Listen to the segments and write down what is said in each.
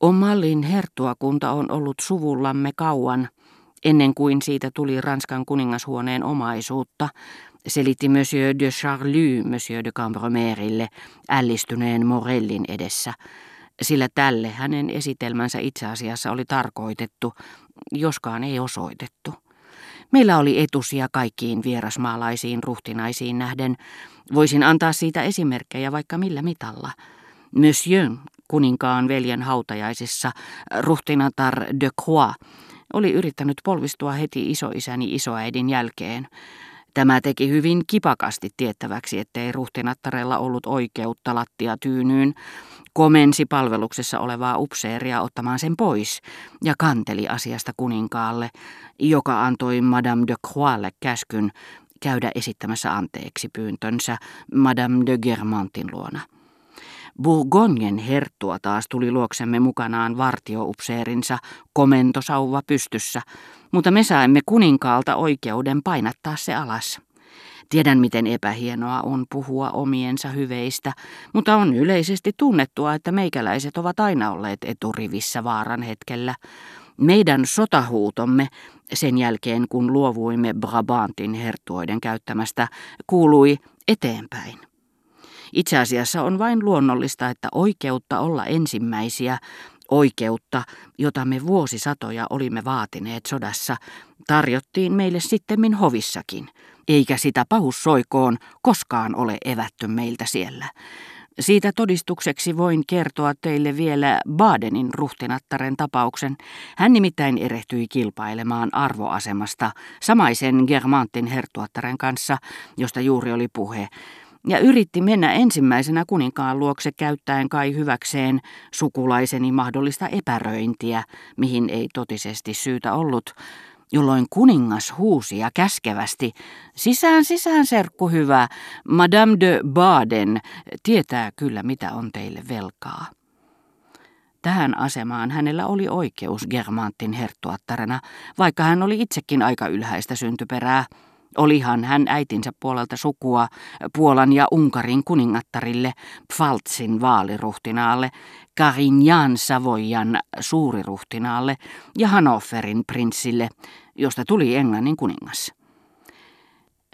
Omallin herttuakunta on ollut suvullamme kauan, ennen kuin siitä tuli Ranskan kuningashuoneen omaisuutta, selitti Monsieur de Charlie Monsieur de Cambromerille ällistyneen Morellin edessä, sillä tälle hänen esitelmänsä itse asiassa oli tarkoitettu, joskaan ei osoitettu. Meillä oli etusia kaikkiin vierasmaalaisiin ruhtinaisiin nähden. Voisin antaa siitä esimerkkejä vaikka millä mitalla. Monsieur, kuninkaan veljen hautajaisissa, ruhtinatar de Croix, oli yrittänyt polvistua heti isoisäni isoäidin jälkeen. Tämä teki hyvin kipakasti tiettäväksi, ettei ruhtinattarella ollut oikeutta lattia tyynyyn, komensi palveluksessa olevaa upseeria ottamaan sen pois ja kanteli asiasta kuninkaalle, joka antoi Madame de Croixlle käskyn käydä esittämässä anteeksi pyyntönsä Madame de Germantin luona. Bourgognen herttua taas tuli luoksemme mukanaan vartioupseerinsa komentosauva pystyssä, mutta me saimme kuninkaalta oikeuden painattaa se alas. Tiedän, miten epähienoa on puhua omiensa hyveistä, mutta on yleisesti tunnettua, että meikäläiset ovat aina olleet eturivissä vaaran hetkellä. Meidän sotahuutomme, sen jälkeen kun luovuimme Brabantin herttuoiden käyttämästä, kuului eteenpäin. Itse asiassa on vain luonnollista, että oikeutta olla ensimmäisiä, oikeutta, jota me vuosisatoja olimme vaatineet sodassa, tarjottiin meille sittemmin hovissakin, eikä sitä pahussoikoon koskaan ole evätty meiltä siellä. Siitä todistukseksi voin kertoa teille vielä Badenin ruhtinattaren tapauksen. Hän nimittäin erehtyi kilpailemaan arvoasemasta samaisen Germantin hertuattaren kanssa, josta juuri oli puhe, ja yritti mennä ensimmäisenä kuninkaan luokse käyttäen kai hyväkseen sukulaiseni mahdollista epäröintiä, mihin ei totisesti syytä ollut, jolloin kuningas huusi ja käskevästi, sisään sisään serkku hyvä, Madame de Baden tietää kyllä mitä on teille velkaa. Tähän asemaan hänellä oli oikeus Germantin herttuattarena, vaikka hän oli itsekin aika ylhäistä syntyperää. Olihan hän äitinsä puolelta sukua Puolan ja Unkarin kuningattarille, Pfaltsin vaaliruhtinaalle, Carignan Savoyan suuriruhtinaalle ja Hannoverin prinssille, josta tuli Englannin kuningas.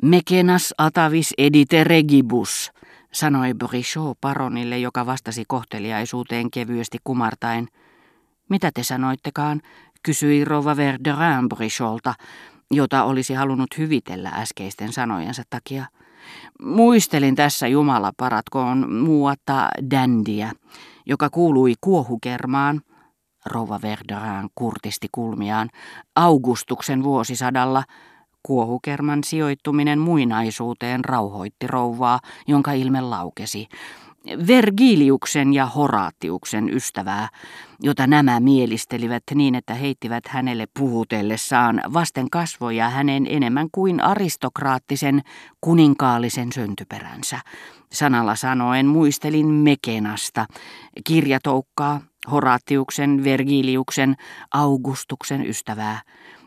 Mekenas atavis edite regibus, sanoi Brichot paronille, joka vastasi kohteliaisuuteen kevyesti kumartain. Mitä te sanoittekaan, kysyi Rova Verderin Bricholta, jota olisi halunnut hyvitellä äskeisten sanojensa takia. Muistelin tässä Jumala paratkoon muuatta dändiä, joka kuului kuohukermaan, rouva Verderin kurtisti kulmiaan, Augustuksen vuosisadalla, kuohukerman sijoittuminen muinaisuuteen rauhoitti rouvaa, jonka ilme laukesi. Vergiliuksen ja Horatiuksen ystävää, jota nämä mielistelivät niin, että heittivät hänelle puhutellessaan vasten kasvoja hänen enemmän kuin aristokraattisen kuninkaallisen syntyperänsä. Sanalla sanoen muistelin Mekenasta, kirjatoukkaa, Horatiuksen, Vergiliuksen, Augustuksen ystävää.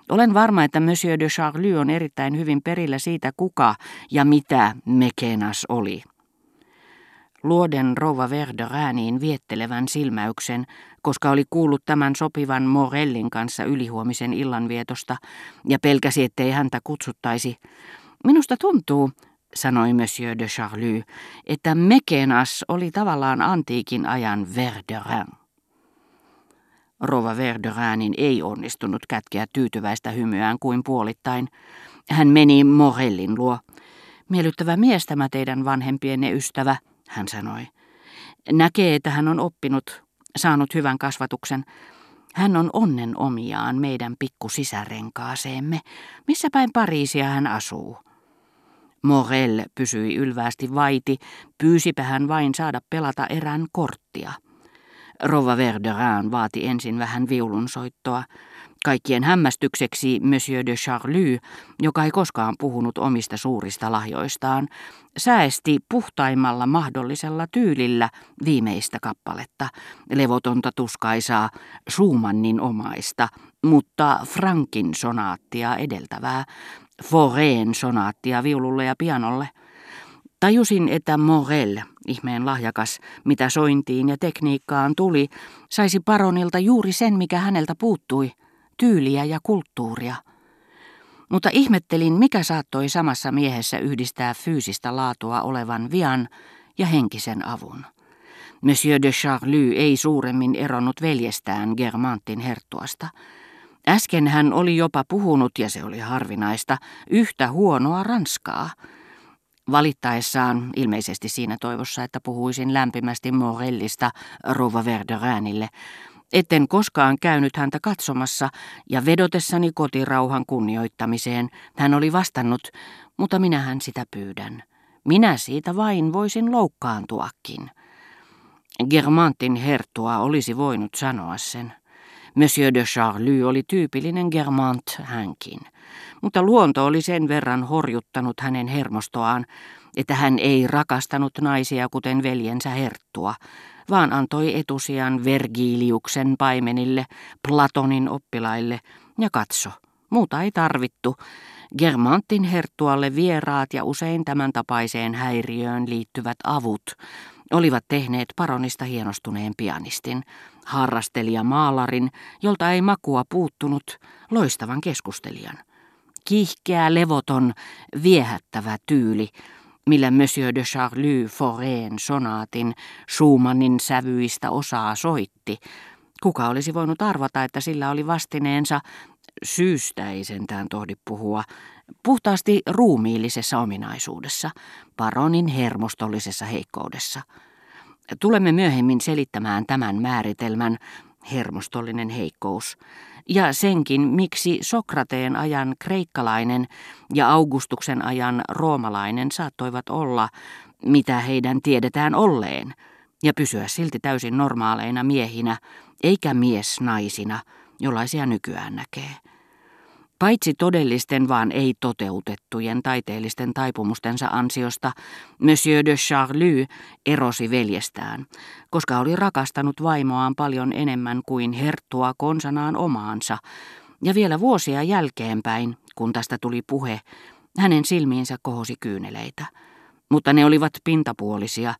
Olen varma, että Monsieur de Charlie on erittäin hyvin perillä siitä, kuka ja mitä Mekenas oli. Luoden rouva Verder ääniin viettelevän silmäyksen, koska oli kuullut tämän sopivan Morellin kanssa ylihuomisen illanvietosta ja pelkäsi, ettei häntä kutsuttaisi. Minusta tuntuu, sanoi Monsieur de Charlie, että Mekenas oli tavallaan antiikin ajan Verderin. Rova Verderäänin ei onnistunut kätkeä tyytyväistä hymyään kuin puolittain. Hän meni Morellin luo. Miellyttävä mies tämä teidän vanhempienne ystävä, hän sanoi. Näkee, että hän on oppinut, saanut hyvän kasvatuksen. Hän on onnen omiaan meidän pikku sisärenkaaseemme. Missä päin Pariisia hän asuu? Morel pysyi ylvästi vaiti, pyysipä hän vain saada pelata erään korttia. Rova Verderin vaati ensin vähän viulunsoittoa. Kaikkien hämmästykseksi Monsieur de Charlie, joka ei koskaan puhunut omista suurista lahjoistaan, säästi puhtaimmalla mahdollisella tyylillä viimeistä kappaletta, levotonta tuskaisaa, Schumannin omaista, mutta Frankin sonaattia edeltävää, Foreen sonaattia viululle ja pianolle. Tajusin, että Morel, ihmeen lahjakas, mitä sointiin ja tekniikkaan tuli, saisi paronilta juuri sen, mikä häneltä puuttui, tyyliä ja kulttuuria. Mutta ihmettelin, mikä saattoi samassa miehessä yhdistää fyysistä laatua olevan vian ja henkisen avun. Monsieur de Charlie ei suuremmin eronnut veljestään Germantin herttuasta. Äsken hän oli jopa puhunut, ja se oli harvinaista, yhtä huonoa ranskaa. Valittaessaan, ilmeisesti siinä toivossa, että puhuisin lämpimästi Morellista Rova Verderäänille, etten koskaan käynyt häntä katsomassa ja vedotessani kotirauhan kunnioittamiseen hän oli vastannut, mutta minähän sitä pyydän. Minä siitä vain voisin loukkaantuakin. Germantin herttua olisi voinut sanoa sen. Monsieur de Charlie oli tyypillinen Germant hänkin, mutta luonto oli sen verran horjuttanut hänen hermostoaan, että hän ei rakastanut naisia kuten veljensä herttua, vaan antoi etusijan Vergiliuksen paimenille, Platonin oppilaille ja katso. Muuta ei tarvittu. Germantin herttualle vieraat ja usein tämän tapaiseen häiriöön liittyvät avut olivat tehneet paronista hienostuneen pianistin, harrastelija maalarin, jolta ei makua puuttunut, loistavan keskustelijan. Kiihkeä, levoton, viehättävä tyyli, millä Monsieur de Charlie Foreen sonaatin Schumannin sävyistä osaa soitti. Kuka olisi voinut arvata, että sillä oli vastineensa, syystä ei sentään tohdi puhua, puhtaasti ruumiillisessa ominaisuudessa, paronin hermostollisessa heikkoudessa. Tulemme myöhemmin selittämään tämän määritelmän, hermostollinen heikkous, ja senkin, miksi Sokrateen ajan kreikkalainen ja Augustuksen ajan roomalainen saattoivat olla, mitä heidän tiedetään olleen, ja pysyä silti täysin normaaleina miehinä, eikä mies naisina, jollaisia nykyään näkee. Paitsi todellisten vaan ei toteutettujen taiteellisten taipumustensa ansiosta, Monsieur de Charlie erosi veljestään, koska oli rakastanut vaimoaan paljon enemmän kuin herttua konsanaan omaansa, ja vielä vuosia jälkeenpäin, kun tästä tuli puhe, hänen silmiinsä kohosi kyyneleitä. Mutta ne olivat pintapuolisia,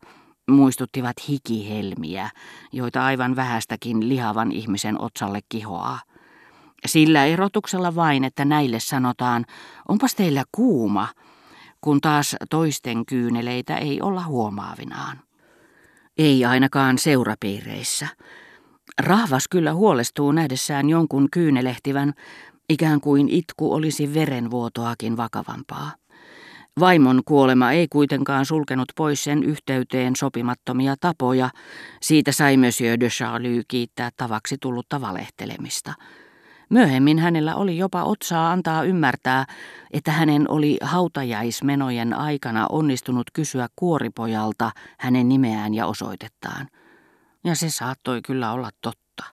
muistuttivat hikihelmiä, joita aivan vähästäkin lihavan ihmisen otsalle kihoaa. Sillä erotuksella vain, että näille sanotaan, onpas teillä kuuma, kun taas toisten kyyneleitä ei olla huomaavinaan. Ei ainakaan seurapiireissä. Rahvas kyllä huolestuu nähdessään jonkun kyynelehtivän, ikään kuin itku olisi verenvuotoakin vakavampaa. Vaimon kuolema ei kuitenkaan sulkenut pois sen yhteyteen sopimattomia tapoja, siitä sai Monsieur de Charlie kiittää tavaksi tullutta valehtelemista – Myöhemmin hänellä oli jopa otsaa antaa ymmärtää, että hänen oli hautajaismenojen aikana onnistunut kysyä kuoripojalta hänen nimeään ja osoitettaan. Ja se saattoi kyllä olla totta.